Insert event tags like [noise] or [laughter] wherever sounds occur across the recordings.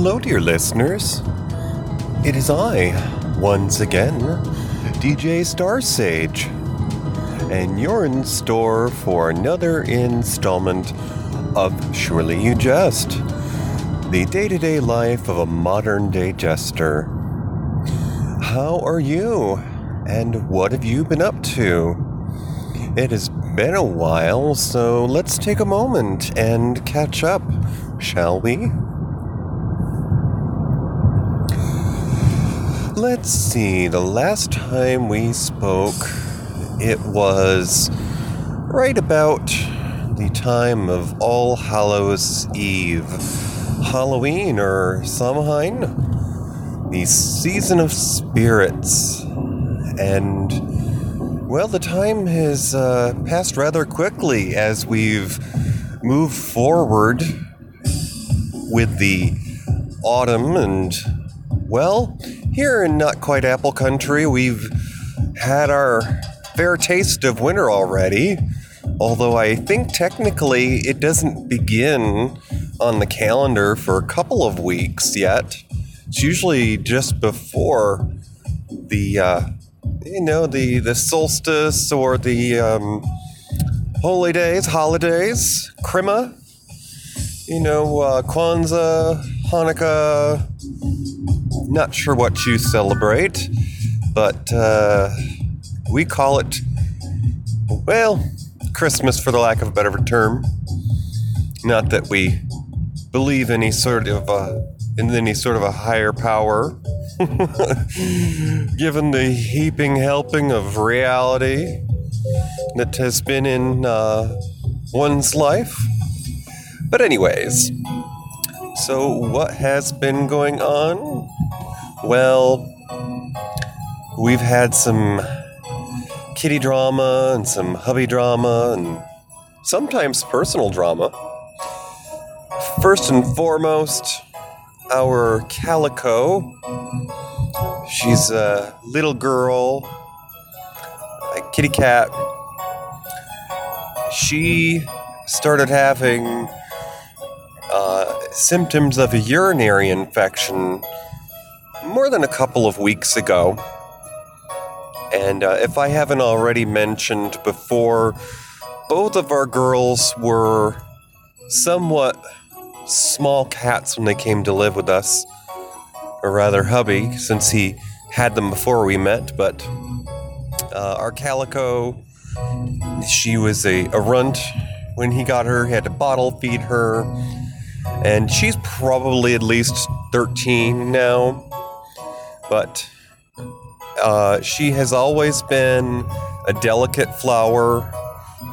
Hello, dear listeners. It is I, once again, DJ Star Sage, and you're in store for another installment of Surely You Jest, the day to day life of a modern day jester. How are you, and what have you been up to? It has been a while, so let's take a moment and catch up, shall we? Let's see, the last time we spoke, it was right about the time of All Hallows Eve, Halloween or Samhain, the season of spirits. And, well, the time has uh, passed rather quickly as we've moved forward with the autumn and, well, here in not quite apple country, we've had our fair taste of winter already. Although I think technically it doesn't begin on the calendar for a couple of weeks yet. It's usually just before the, uh, you know, the the solstice or the um, holy days, holidays, Krima. You know, uh, Kwanzaa, Hanukkah, not sure what you celebrate, but uh, we call it, well, Christmas for the lack of a better term. Not that we believe any sort of uh, in any sort of a higher power, [laughs] given the heaping helping of reality that has been in uh, one's life. But anyways, so what has been going on? Well, we've had some kitty drama and some hubby drama and sometimes personal drama. First and foremost, our calico. She's a little girl, a kitty cat. She started having uh, symptoms of a urinary infection more than a couple of weeks ago. And uh, if I haven't already mentioned before, both of our girls were somewhat small cats when they came to live with us. Or rather, hubby, since he had them before we met. But uh, our calico, she was a, a runt when he got her. He had to bottle feed her. And she's probably at least 13 now but uh, she has always been a delicate flower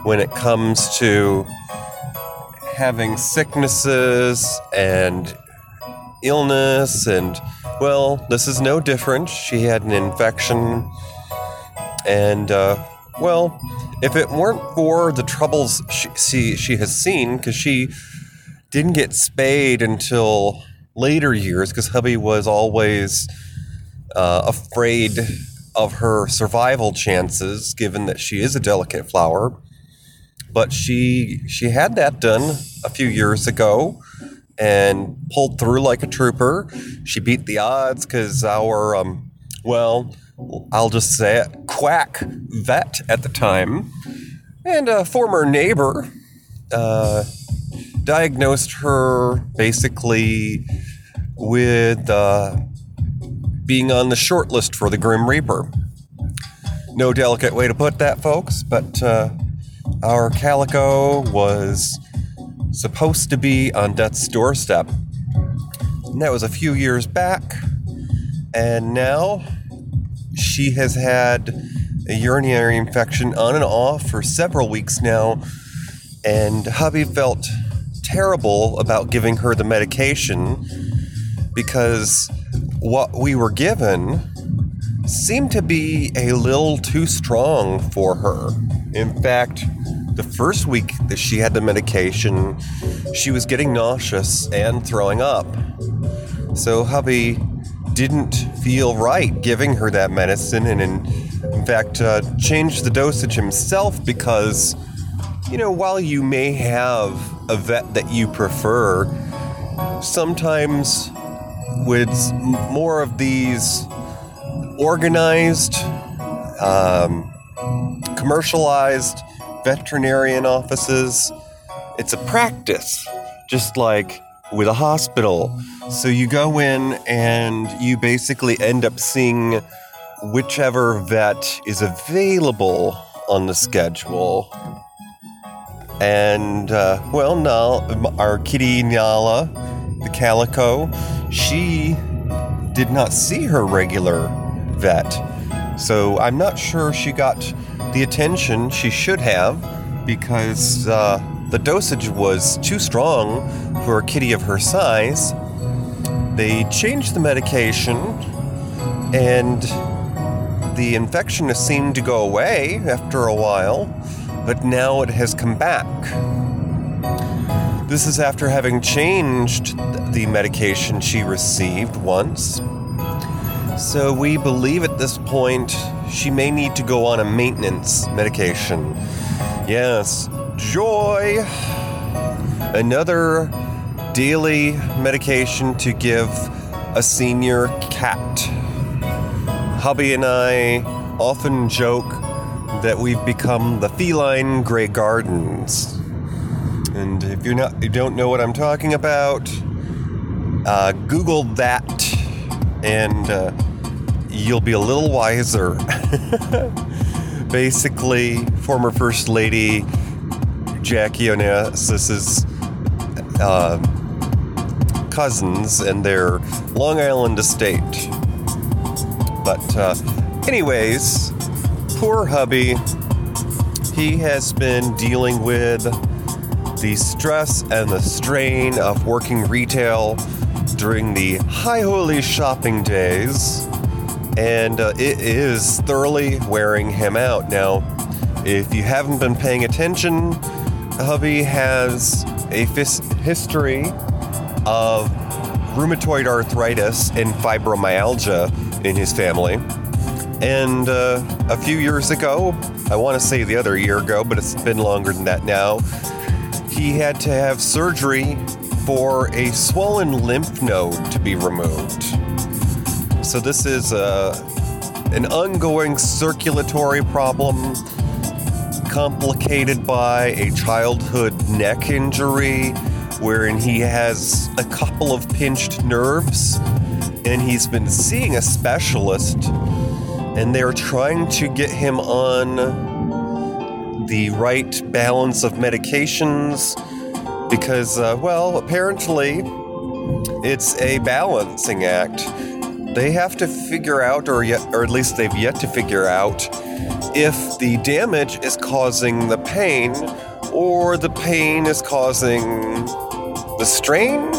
when it comes to having sicknesses and illness and well this is no different. She had an infection and uh, well if it weren't for the troubles she, she, she has seen because she didn't get spayed until later years because hubby was always uh, afraid of her survival chances, given that she is a delicate flower. But she she had that done a few years ago and pulled through like a trooper. She beat the odds because our um, well, I'll just say it, quack vet at the time and a former neighbor uh, diagnosed her basically with. Uh, being on the short list for the Grim Reaper. No delicate way to put that, folks, but uh, our calico was supposed to be on death's doorstep. And that was a few years back, and now she has had a urinary infection on and off for several weeks now, and hubby felt terrible about giving her the medication because what we were given seemed to be a little too strong for her. In fact, the first week that she had the medication, she was getting nauseous and throwing up. So, hubby didn't feel right giving her that medicine and, in, in fact, uh, changed the dosage himself because, you know, while you may have a vet that you prefer, sometimes with more of these organized, um, commercialized veterinarian offices. It's a practice, just like with a hospital. So you go in and you basically end up seeing whichever vet is available on the schedule. And, uh, well, now our kitty Nyala, the calico, she did not see her regular vet. So I'm not sure she got the attention she should have because uh, the dosage was too strong for a kitty of her size. They changed the medication and the infection seemed to go away after a while, but now it has come back. This is after having changed the medication she received once. So we believe at this point she may need to go on a maintenance medication. Yes, joy. Another daily medication to give a senior cat. Hubby and I often joke that we've become the feline Grey Gardens. And if you're not, you don't know what I'm talking about, uh, Google that, and uh, you'll be a little wiser. [laughs] Basically, former First Lady Jackie Onassis's uh, cousins and their Long Island estate. But, uh, anyways, poor hubby. He has been dealing with the stress and the strain of working retail during the high holy shopping days, and uh, it is thoroughly wearing him out. Now, if you haven't been paying attention, hubby has a fis- history of rheumatoid arthritis and fibromyalgia in his family. And uh, a few years ago, I want to say the other year ago, but it's been longer than that now, he had to have surgery for a swollen lymph node to be removed. So, this is uh, an ongoing circulatory problem complicated by a childhood neck injury wherein he has a couple of pinched nerves and he's been seeing a specialist and they're trying to get him on the right balance of medications because uh, well apparently it's a balancing act they have to figure out or yet or at least they've yet to figure out if the damage is causing the pain or the pain is causing the strain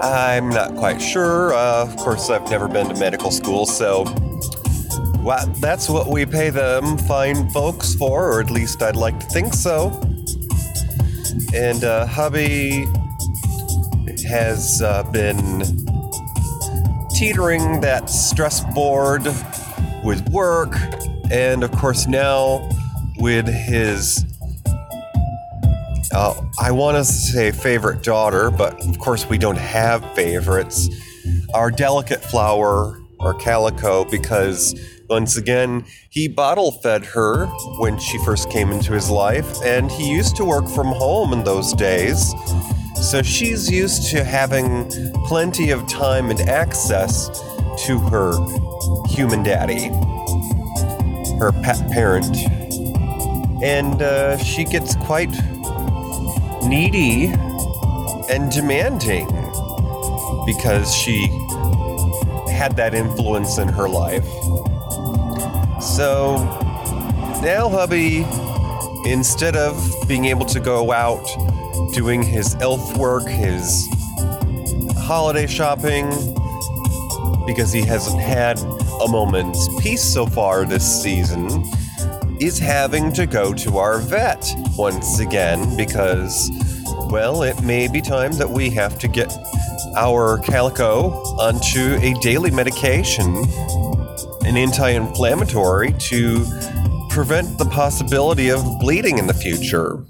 I'm not quite sure. Uh, of course, I've never been to medical school, so well, that's what we pay them fine folks for, or at least I'd like to think so. And uh, hubby has uh, been teetering that stress board with work, and of course, now with his uh, I want to say favorite daughter, but of course we don't have favorites. Our delicate flower, our calico, because once again, he bottle fed her when she first came into his life, and he used to work from home in those days. So she's used to having plenty of time and access to her human daddy, her pet parent. And uh, she gets quite needy and demanding because she had that influence in her life. So now, hubby, instead of being able to go out doing his elf work, his holiday shopping, because he hasn't had a moment's peace so far this season, is having to go to our vet once again because, well, it may be time that we have to get our calico onto a daily medication, an anti inflammatory, to prevent the possibility of bleeding in the future.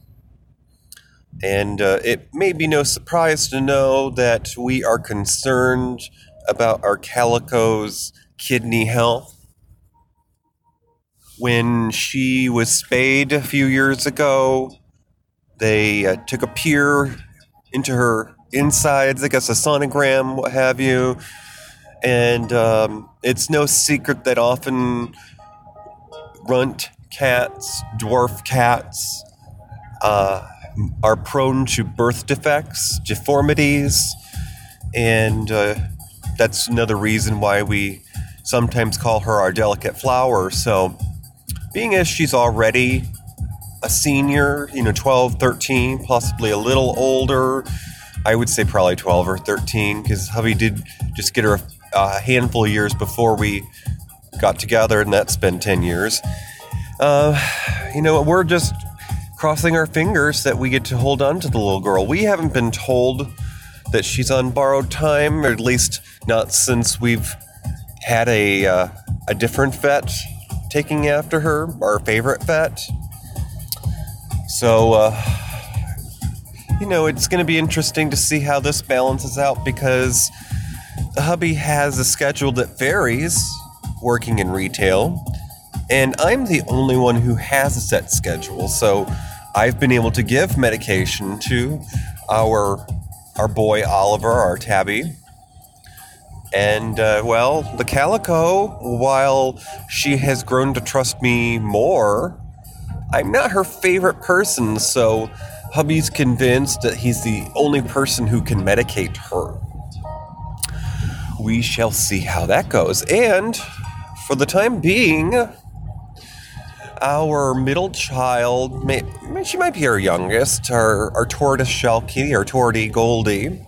And uh, it may be no surprise to know that we are concerned about our calico's kidney health. When she was spayed a few years ago, they uh, took a peer into her insides, I guess a sonogram, what have you. And um, it's no secret that often runt cats, dwarf cats, uh, are prone to birth defects, deformities, and uh, that's another reason why we sometimes call her our delicate flower. So, being as she's already a senior, you know, 12, 13, possibly a little older, I would say probably 12 or 13, because hubby did just get her a handful of years before we got together, and that's been 10 years. Uh, you know, we're just crossing our fingers that we get to hold on to the little girl. We haven't been told that she's on borrowed time, or at least not since we've had a uh, a different vet taking after her, our favorite vet. So, uh, you know, it's going to be interesting to see how this balances out because hubby has a schedule that varies working in retail, and I'm the only one who has a set schedule. So, I've been able to give medication to our our boy Oliver, our tabby. And uh, well, the calico, while she has grown to trust me more, I'm not her favorite person, so hubby's convinced that he's the only person who can medicate her. We shall see how that goes. And for the time being, our middle child, may, she might be our youngest, our, our tortoise Shelky, our tortie Goldie.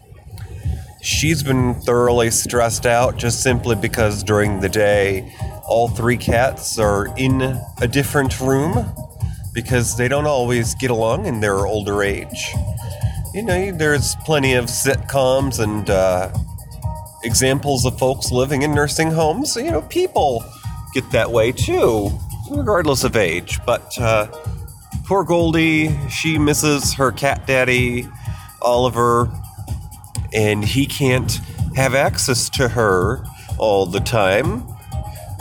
She's been thoroughly stressed out just simply because during the day, all three cats are in a different room because they don't always get along in their older age. You know, there's plenty of sitcoms and uh, examples of folks living in nursing homes. You know, people get that way too regardless of age. But uh, poor Goldie, she misses her cat daddy, Oliver, and he can't have access to her all the time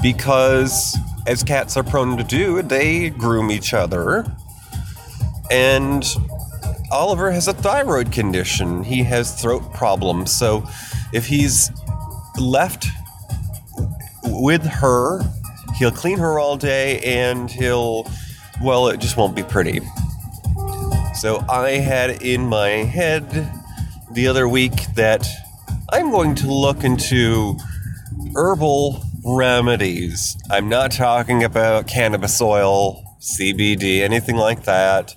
because, as cats are prone to do, they groom each other. And Oliver has a thyroid condition. He has throat problems. So if he's left with her He'll clean her all day and he'll, well, it just won't be pretty. So I had in my head the other week that I'm going to look into herbal remedies. I'm not talking about cannabis oil, CBD, anything like that.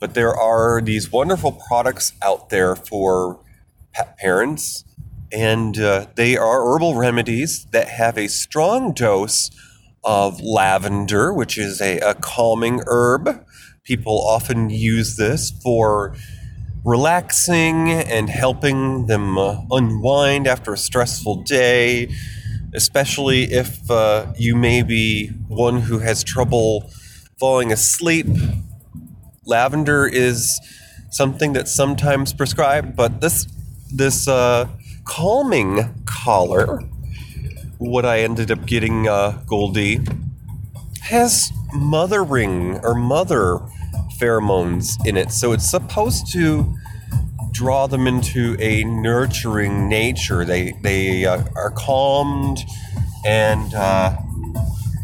But there are these wonderful products out there for pet parents, and uh, they are herbal remedies that have a strong dose of lavender, which is a, a calming herb. People often use this for relaxing and helping them uh, unwind after a stressful day, especially if uh, you may be one who has trouble falling asleep. Lavender is something that's sometimes prescribed, but this this uh, calming collar what I ended up getting uh, Goldie has mothering or mother pheromones in it. So it's supposed to draw them into a nurturing nature. They they uh, are calmed, and uh,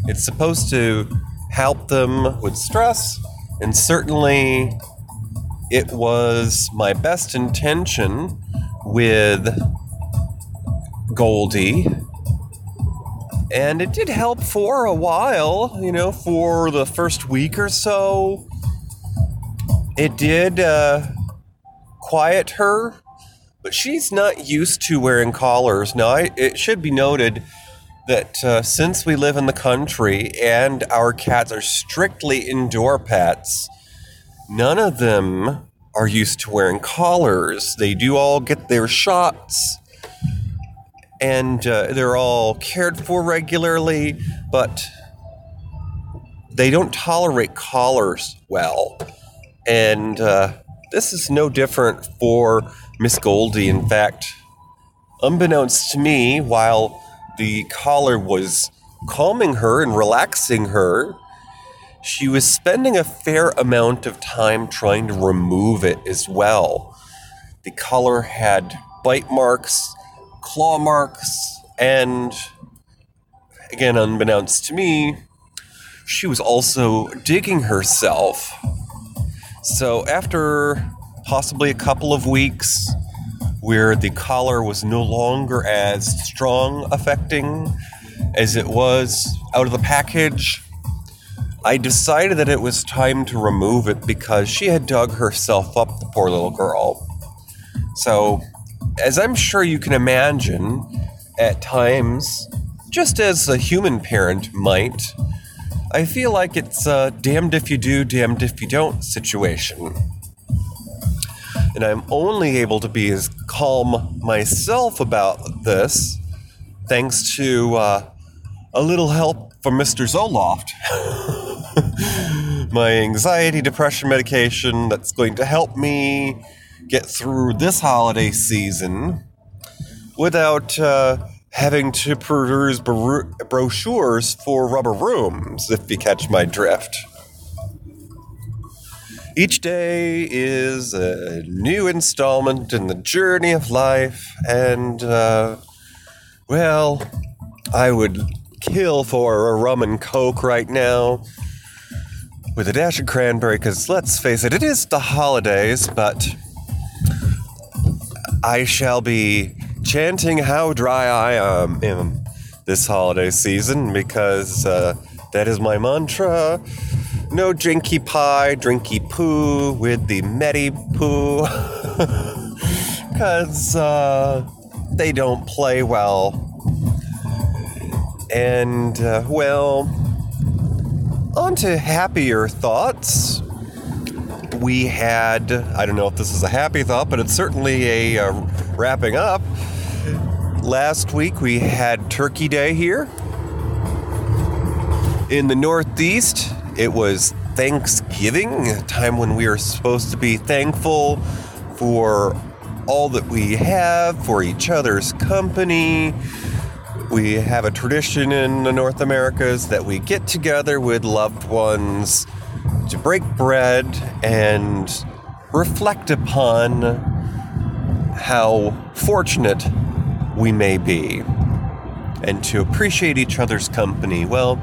it's supposed to help them with stress. And certainly, it was my best intention with Goldie and it did help for a while, you know, for the first week or so. It did uh, quiet her, but she's not used to wearing collars. Now, I, it should be noted that uh, since we live in the country and our cats are strictly indoor pets, none of them are used to wearing collars. They do all get their shots and uh, they're all cared for regularly, but they don't tolerate collars well. And uh, this is no different for Miss Goldie. In fact, unbeknownst to me, while the collar was calming her and relaxing her, she was spending a fair amount of time trying to remove it as well. The collar had bite marks, claw marks, and again, unbeknownst to me, she was also digging herself. So, after possibly a couple of weeks where the collar was no longer as strong affecting as it was out of the package, I decided that it was time to remove it because she had dug herself up, the poor little girl. So, as I'm sure you can imagine, at times, just as a human parent might, I feel like it's a damned if you do, damned if you don't situation. And I'm only able to be as calm myself about this thanks to uh, a little help from Mr. Zoloft. [laughs] My anxiety depression medication that's going to help me get through this holiday season without uh, having to peruse bro- brochures for rubber rooms, if you catch my drift. Each day is a new installment in the journey of life, and, uh, well, I would kill for a rum and coke right now with a dash of cranberry, because let's face it, it is the holidays, but I shall be chanting how dry I am in this holiday season because uh, that is my mantra. No drinky pie, drinky poo with the Medi poo. [laughs] Because uh, they don't play well. And, uh, well, on to happier thoughts. We had, I don't know if this is a happy thought, but it's certainly a uh, wrapping up. Last week we had Turkey Day here. In the Northeast, it was Thanksgiving, a time when we are supposed to be thankful for all that we have, for each other's company. We have a tradition in the North Americas that we get together with loved ones to break bread and reflect upon how fortunate we may be and to appreciate each other's company. Well,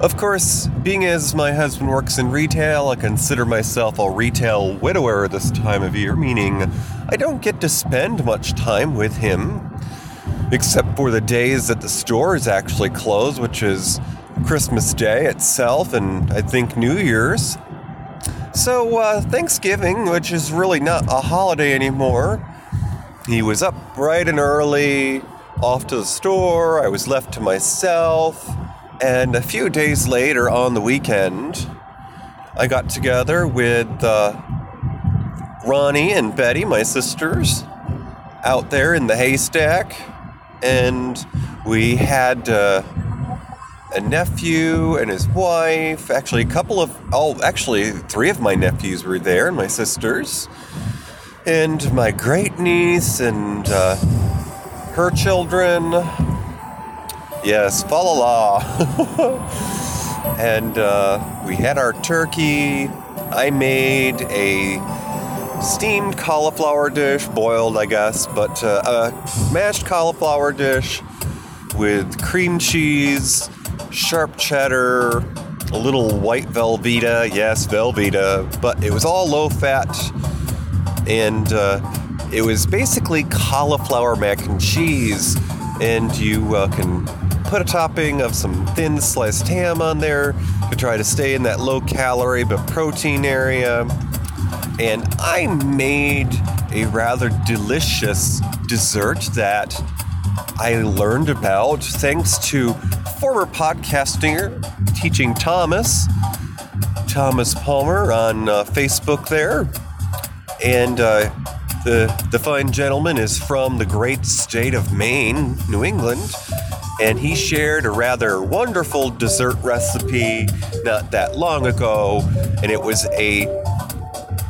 of course, being as my husband works in retail, I consider myself a retail widower this time of year, meaning I don't get to spend much time with him, except for the days that the store is actually closed, which is Christmas Day itself and I think New Year's. So, uh, Thanksgiving, which is really not a holiday anymore, he was up bright and early, off to the store. I was left to myself. And a few days later on the weekend, I got together with uh, Ronnie and Betty, my sisters, out there in the haystack. And we had uh, a nephew and his wife. Actually, a couple of, oh, actually, three of my nephews were there and my sisters. And my great niece and uh, her children Yes, fa [laughs] and uh, we had our turkey. I made a steamed cauliflower dish, boiled, I guess, but uh, a mashed cauliflower dish with cream cheese, sharp cheddar, a little white Velveeta. Yes, Velveeta, but it was all low fat. And uh, it was basically cauliflower mac and cheese. And you uh, can put a topping of some thin sliced ham on there to try to stay in that low calorie but protein area. And I made a rather delicious dessert that I learned about thanks to former podcaster teaching Thomas, Thomas Palmer on uh, Facebook there. And uh, the, the fine gentleman is from the great state of Maine, New England and he shared a rather wonderful dessert recipe not that long ago, and it was a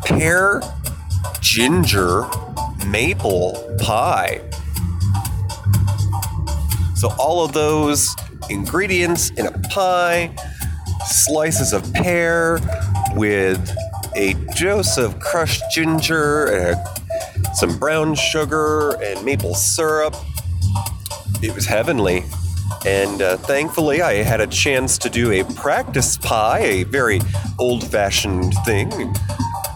pear ginger maple pie. So, all of those ingredients in a pie, slices of pear with a dose of crushed ginger and some brown sugar and maple syrup. It was heavenly. And uh, thankfully, I had a chance to do a practice pie, a very old fashioned thing,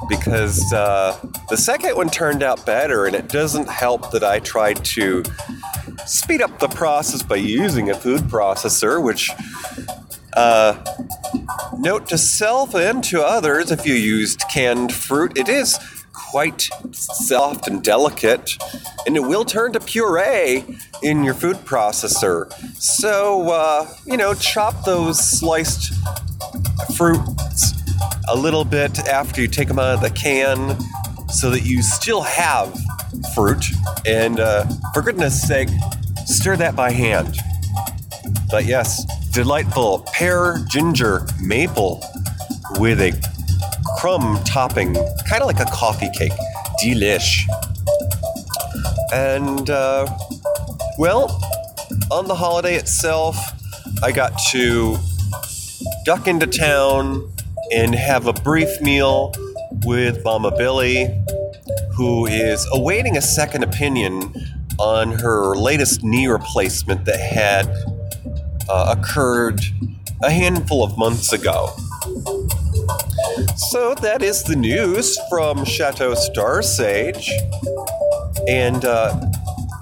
because uh, the second one turned out better, and it doesn't help that I tried to speed up the process by using a food processor, which, uh, note to self and to others if you used canned fruit, it is quite soft and delicate, and it will turn to puree in your food processor. So, uh, you know, chop those sliced fruits a little bit after you take them out of the can so that you still have fruit. And uh, for goodness sake, stir that by hand. But yes, delightful pear, ginger, maple with a crumb topping, kind of like a coffee cake. Delish. And, uh, well, on the holiday itself, I got to duck into town and have a brief meal with Mama Billy, who is awaiting a second opinion on her latest knee replacement that had uh, occurred a handful of months ago. So that is the news from Chateau Star Sage. And uh,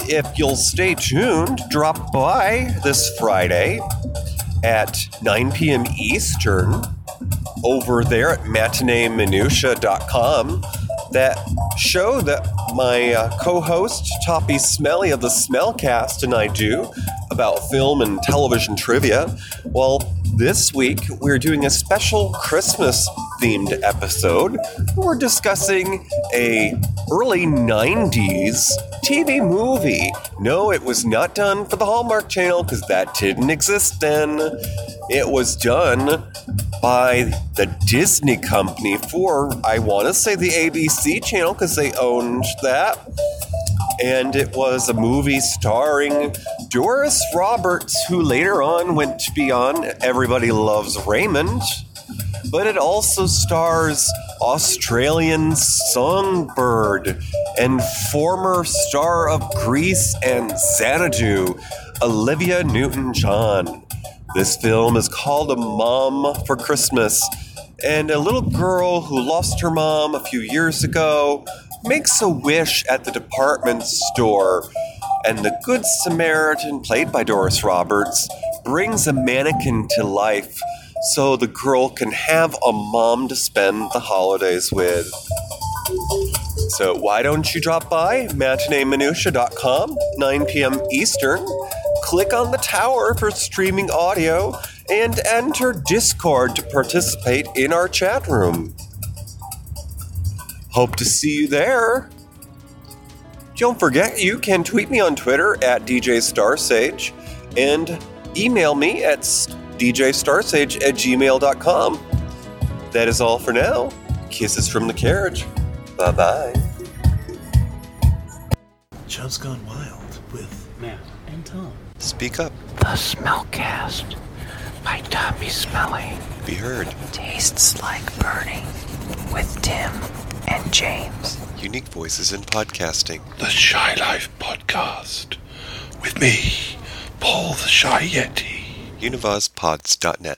if you'll stay tuned, drop by this Friday at 9 p.m. Eastern over there at matineeminutia.com. That show that my uh, co host, Toppy Smelly of the Smellcast, and I do about film and television trivia. Well, this week we're doing a special Christmas themed episode. We're discussing a early 90s TV movie. No, it was not done for the Hallmark Channel because that didn't exist then. It was done by the Disney Company for, I want to say, the ABC channel because they owned that. And it was a movie starring Doris Roberts, who later on went to be on Everybody Loves Raymond. But it also stars Australian songbird and former star of Grease and Xanadu, Olivia Newton John. This film is called A Mom for Christmas, and a little girl who lost her mom a few years ago makes a wish at the department store, and the Good Samaritan, played by Doris Roberts, brings a mannequin to life so the girl can have a mom to spend the holidays with. So why don't you drop by matineeminutia.com, 9 p.m. Eastern, click on the tower for streaming audio, and enter Discord to participate in our chat room. Hope to see you there. Don't forget, you can tweet me on Twitter at DJ Starsage and email me at djstarsage at gmail.com. That is all for now. Kisses from the carriage. Bye bye. Chubb's Gone Wild Speak up. The Smellcast by Tommy Smelly Be heard. tastes like burning with Tim and James. Unique voices in podcasting. the Shy Life Podcast with me, Paul the Shy Yeti. Univazpods.net.